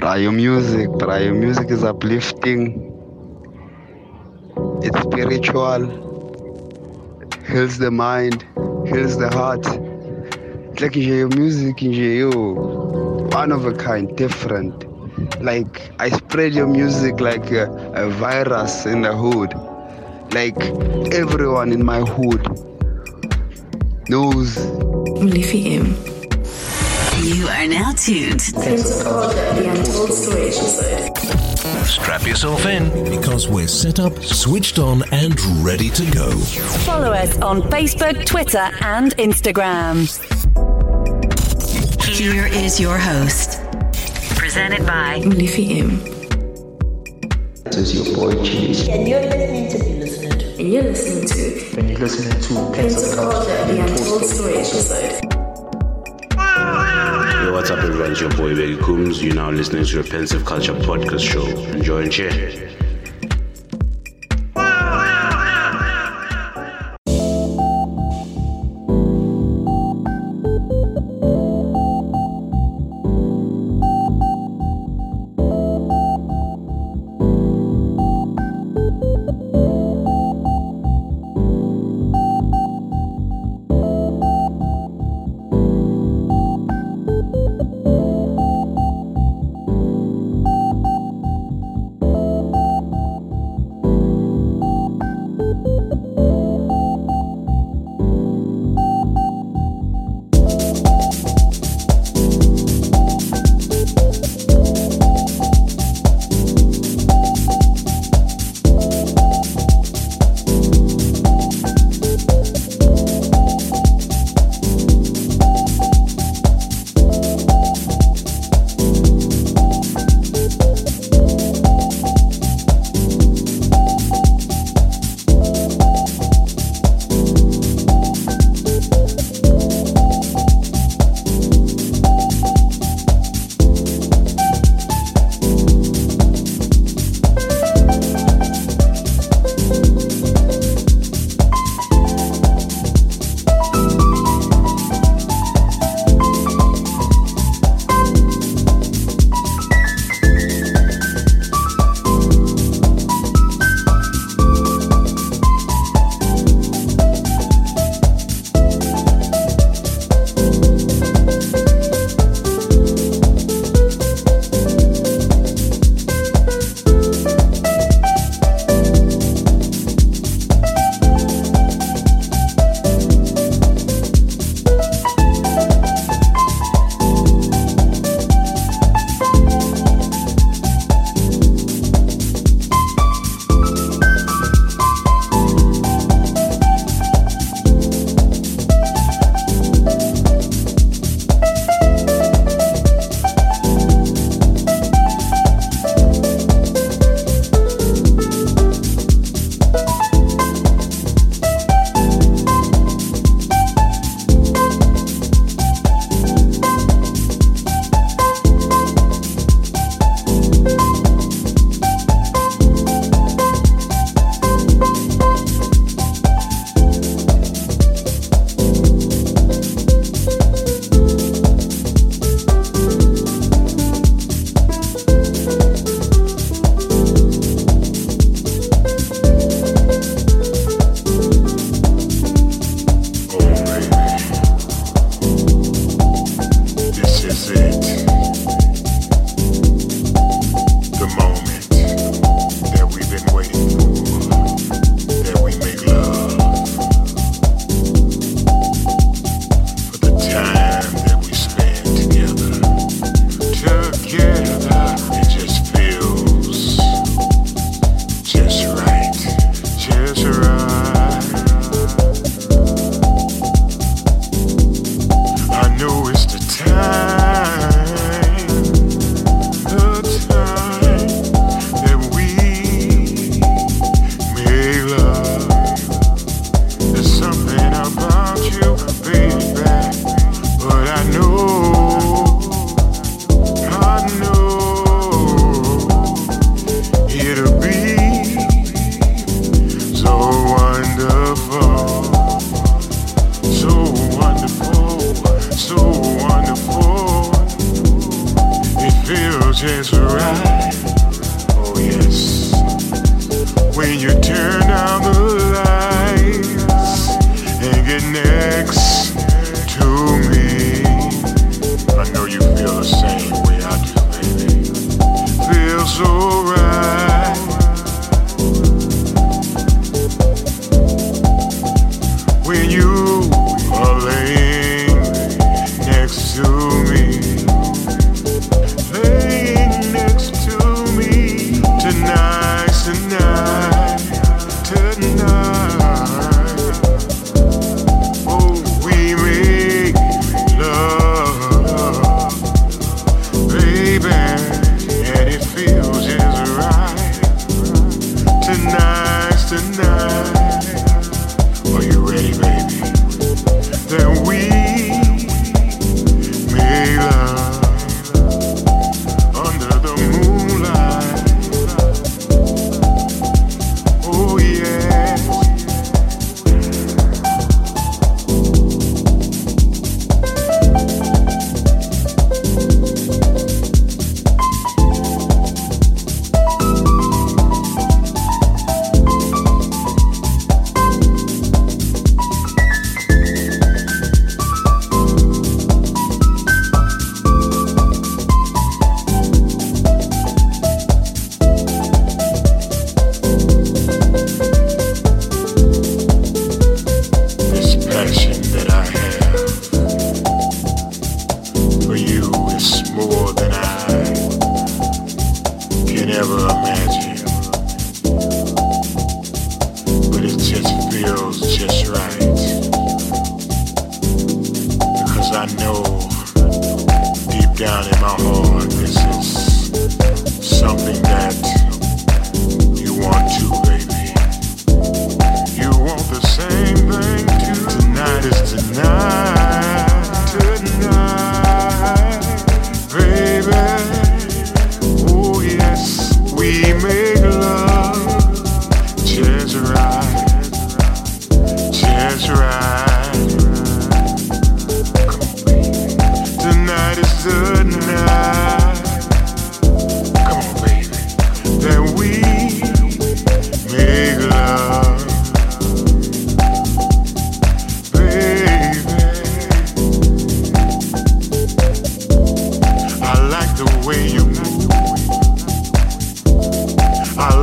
Bra, your music, bra, your music is uplifting. It's spiritual. Heals the mind, heals the heart. It's like your music, you one of a kind, different. Like I spread your music like a, a virus in the hood. Like everyone in my hood knows. Molefi M. You are now tuned. The Untold Story episode. Strap yourself in because we're set up, switched on, and ready to go. Follow us on Facebook, Twitter, and Instagram. Here is your host. Presented by Molefi M. This is your boy Cheese. And you're listening to be listening to. And you're listening to when you're listening to Prince Pensive Culture, The Untold Story episode. What's up, everyone? It's your boy Baby Coombs. You're now listening to the Pensive Culture Podcast Show. Enjoy and share.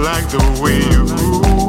Like the way you move.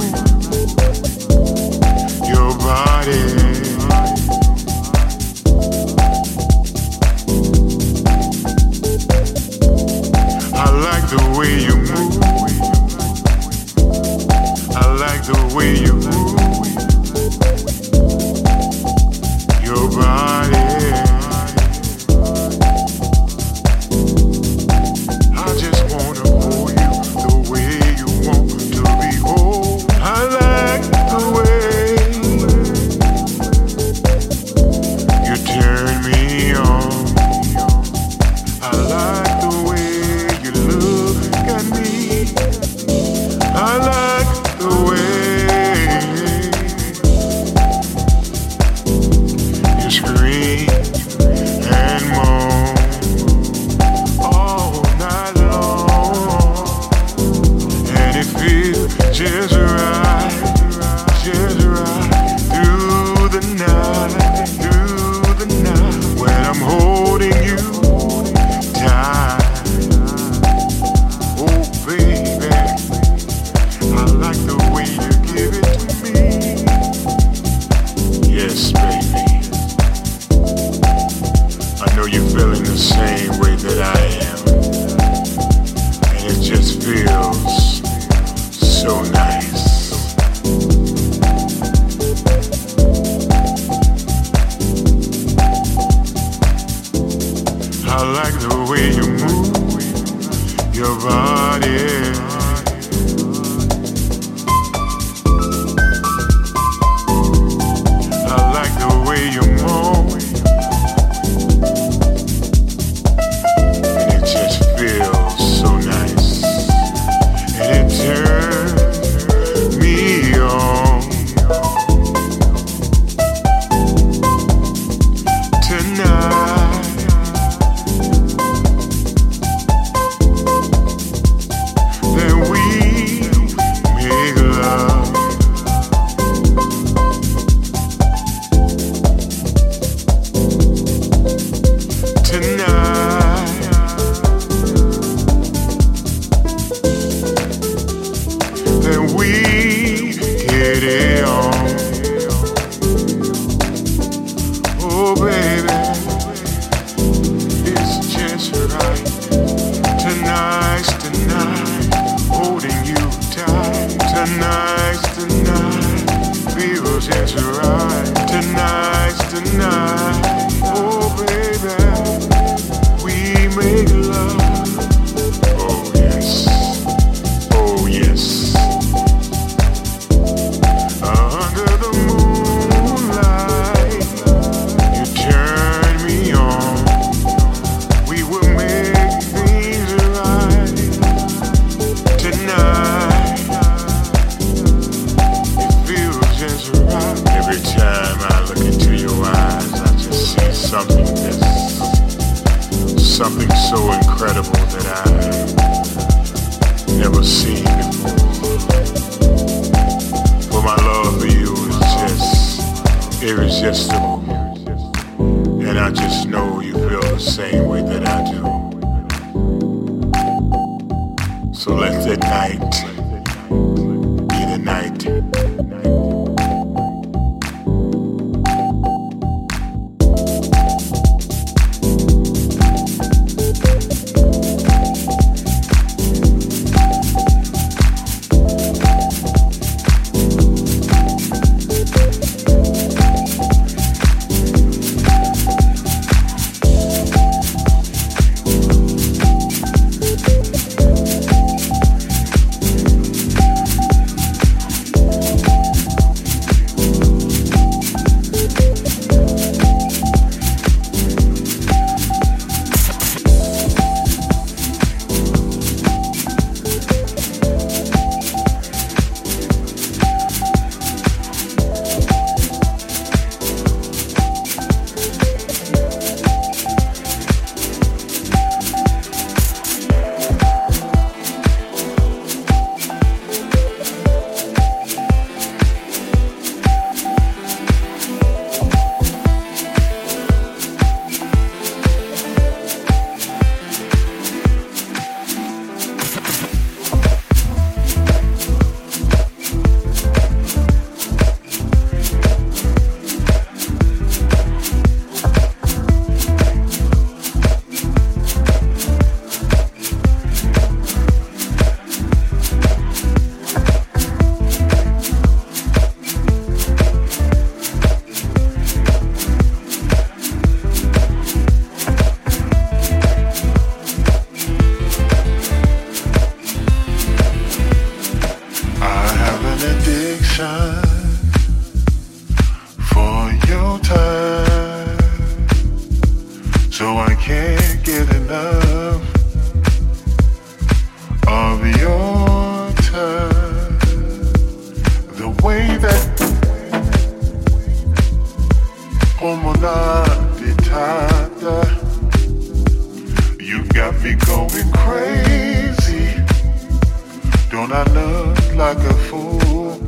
I look like a fool?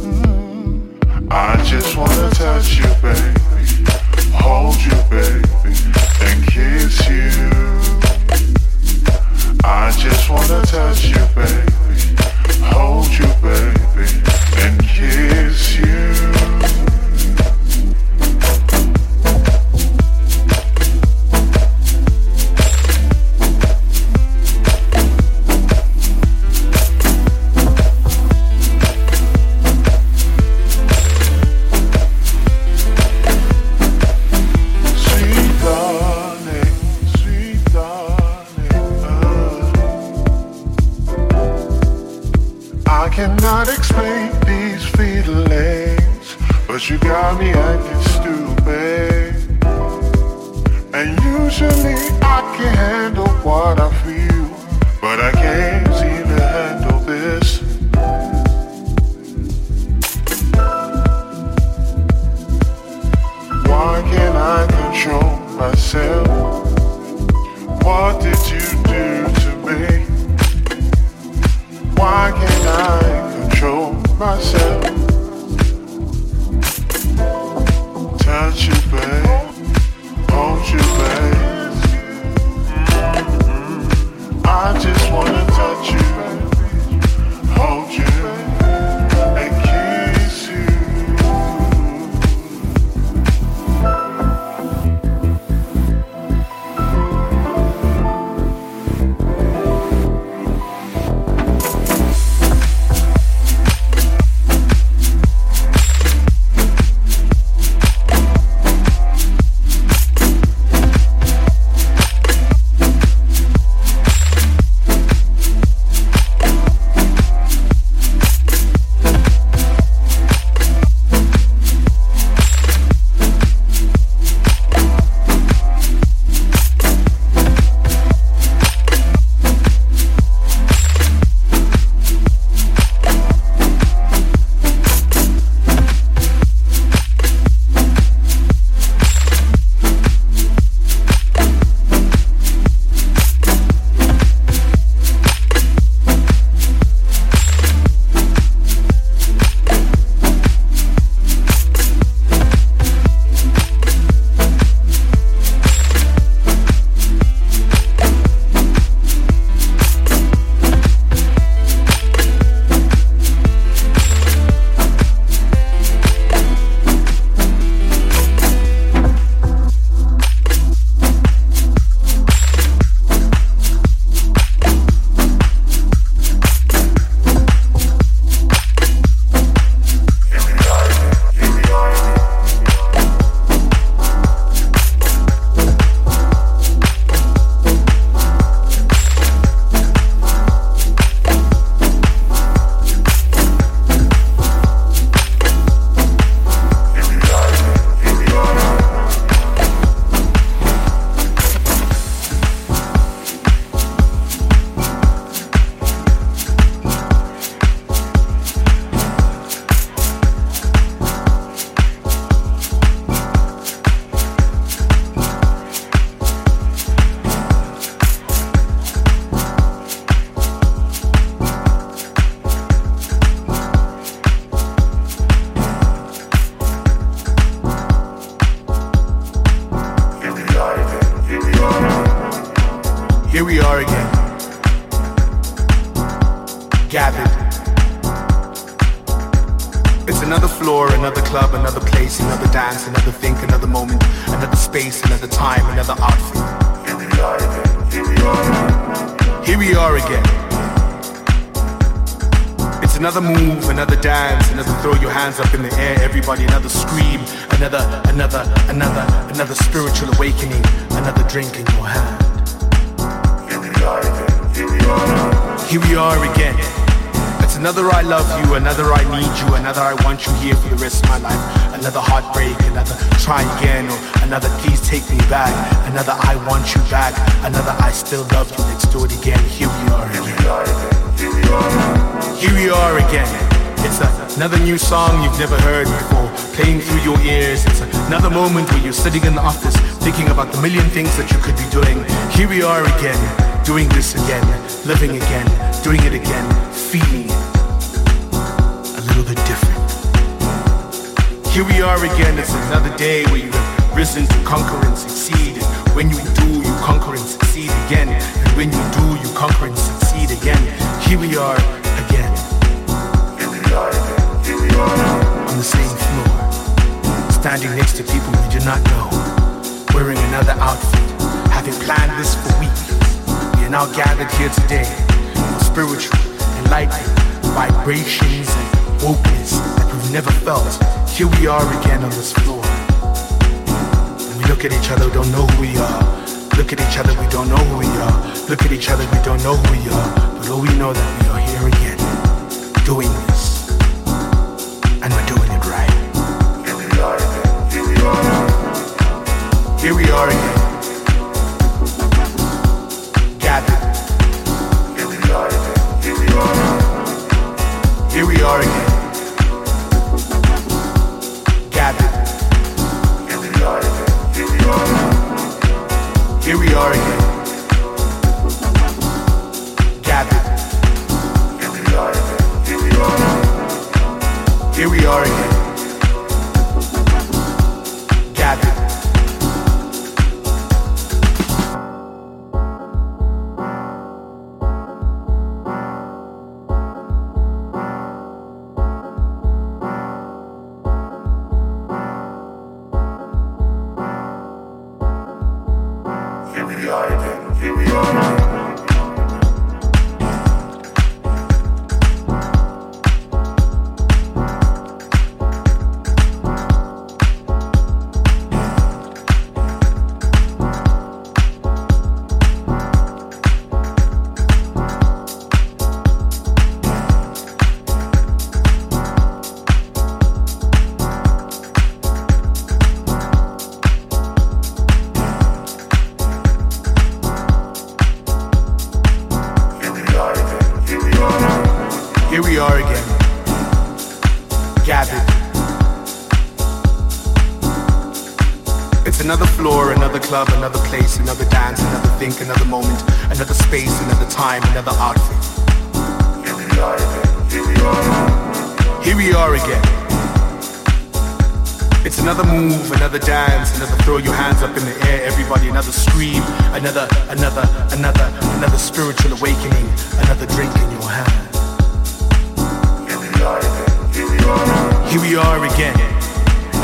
Mm. I just wanna touch you, baby. Hold you, baby, move, another dance, another throw your hands up in the air, everybody, another scream, another, another, another, another spiritual awakening, another drink in your hand. Here we are again. Here we are. Here we are again. It's another I love you, another I need you, another I want you here for the rest of my life. Another heartbreak, another try again, or another please take me back. Another I want you back, another I still love you, let's do it again. Here we are again. Here we are again. It's another new song you've never heard before, playing through your ears. It's another moment where you're sitting in the office, thinking about the million things that you could be doing. Here we are again, doing this again, living again, doing it again, feeling a little bit different. Here we are again, it's another day where you have risen to conquer and succeed. And when you do, you conquer and succeed again. And when you do, you conquer and succeed again. Here we are On the same floor, standing next to people we do not know, wearing another outfit, having planned this for weeks. We are now gathered here today for spiritual, enlightened vibrations and wokeness that we've never felt. Here we are again on this floor. And we look at each other, we don't know who we are. Look at each other, we don't know who we are. Look at each other, we don't know who we are. But all we know that another, another, spiritual awakening, another drink in your hand. Here we are again. Here we are. Here we are again.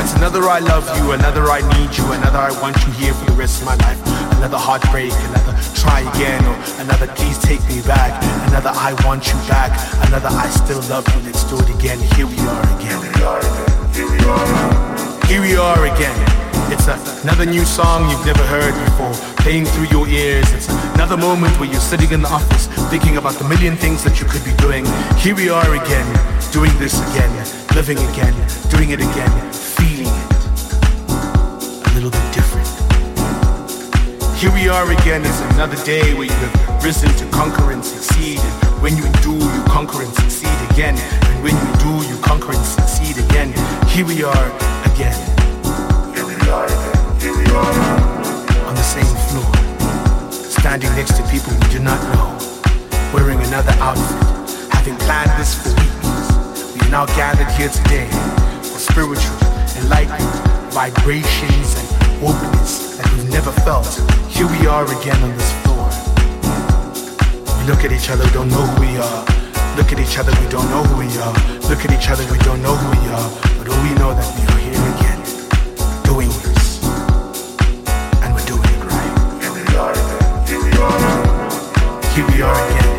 It's another I love you, another I need you, another I want you here for the rest of my life. Another heartbreak, another try again, or another please take me back. Another I want you back, another I still love you, let's do it again. Here we are again. Here we are again. Here we are again. It's another new song you've never heard before, playing through your ears. It's another moment where you're sitting in the office, thinking about the million things that you could be doing. Here we are again, doing this again, living again, doing it again, feeling it a little bit different. Here we are again, it's another day where you have risen to conquer and succeed. And when you do, you conquer and succeed again. And when you do, you conquer and succeed again. Here we are again. On the same floor, standing next to people we do not know, wearing another outfit, having planned this for weeks. We are now gathered here today for spiritual, enlightened vibrations and wokeness that we've never felt. Here we are again on this floor. We look at each other, don't know who we are. Look at each other, we don't know who we are. Look at each other, we don't know who we are. But all we know that we are Here we are again.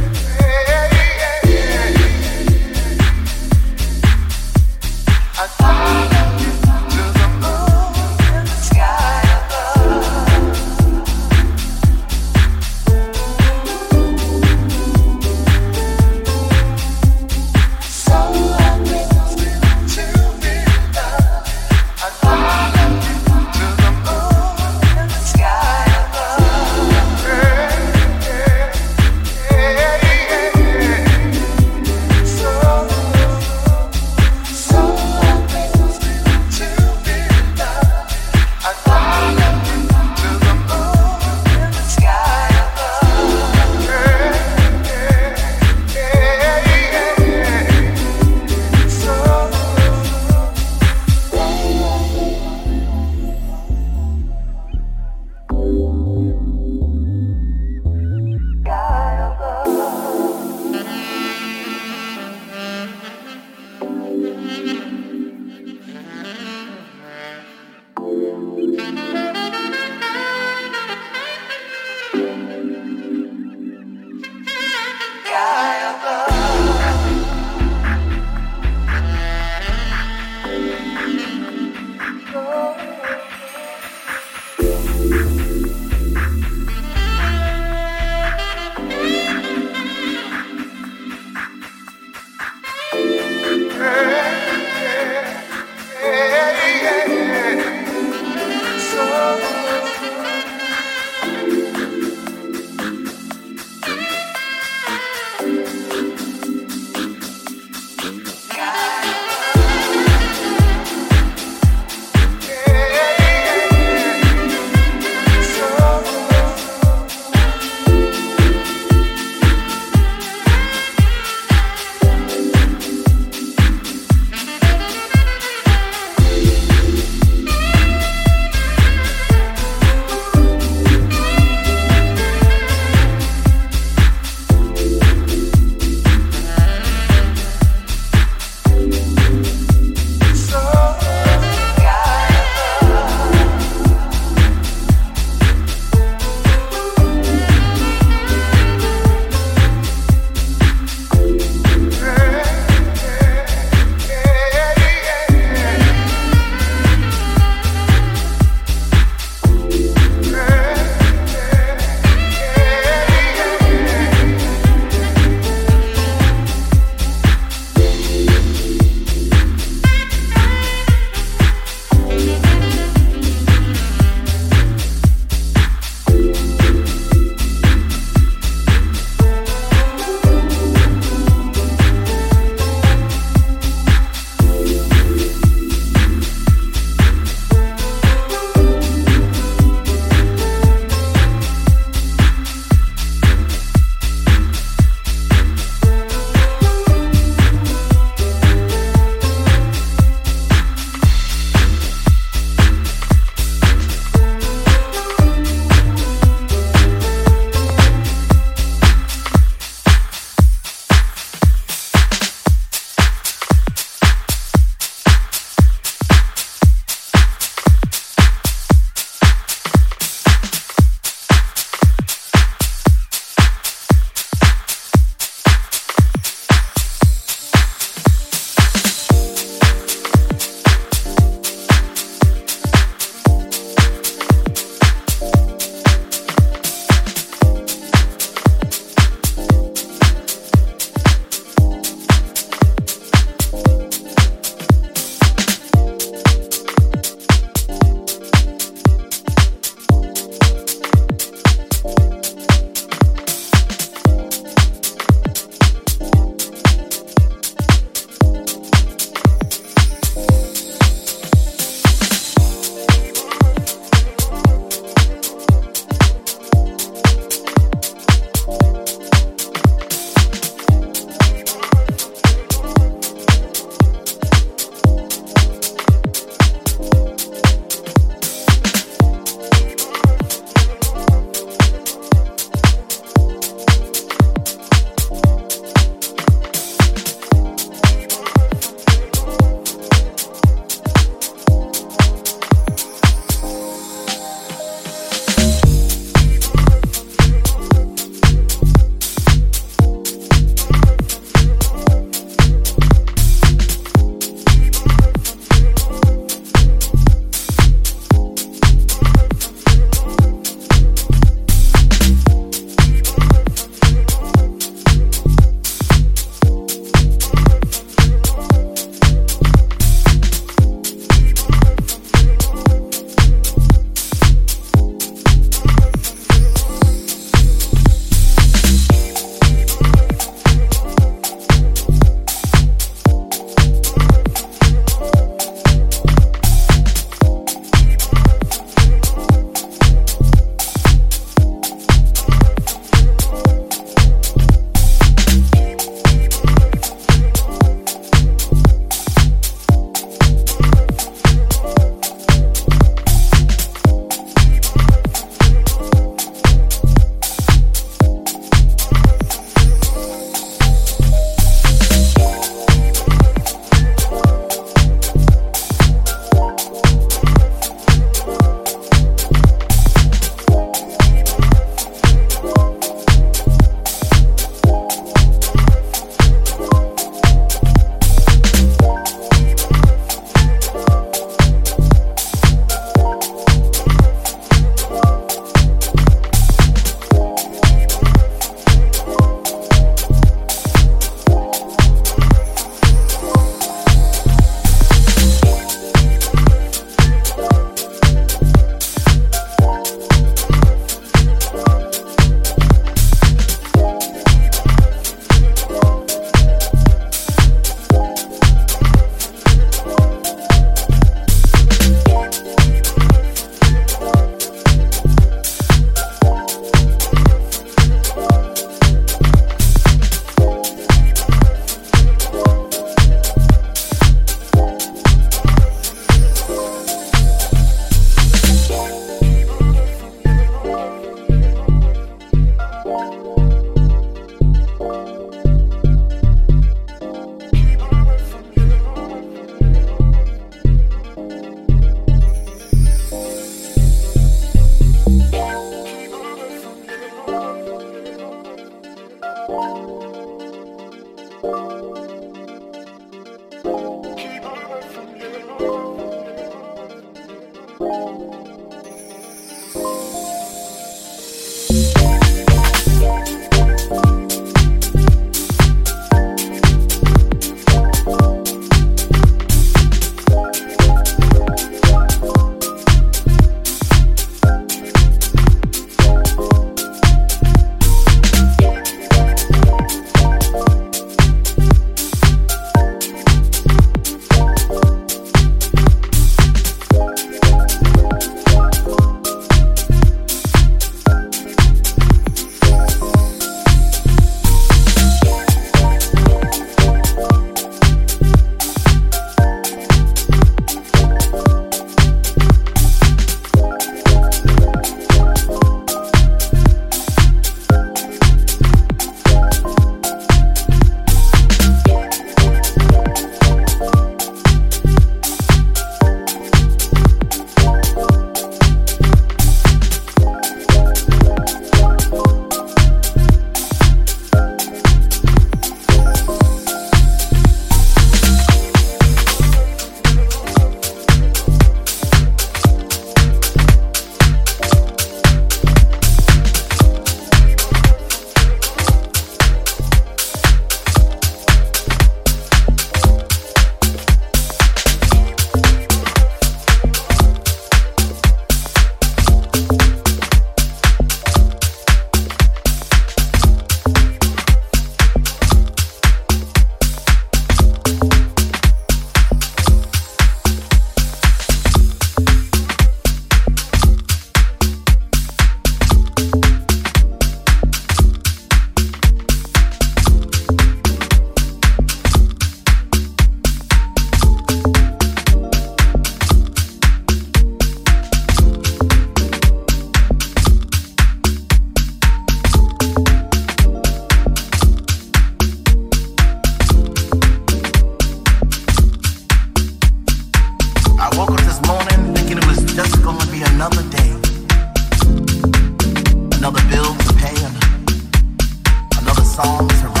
songs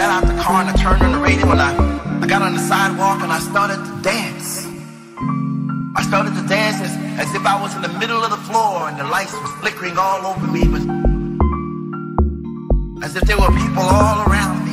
got out the car and I turned on the radio and I, I got on the sidewalk and I started to dance. I started to dance as, as if I was in the middle of the floor and the lights was flickering all over me, but as if there were people all around me.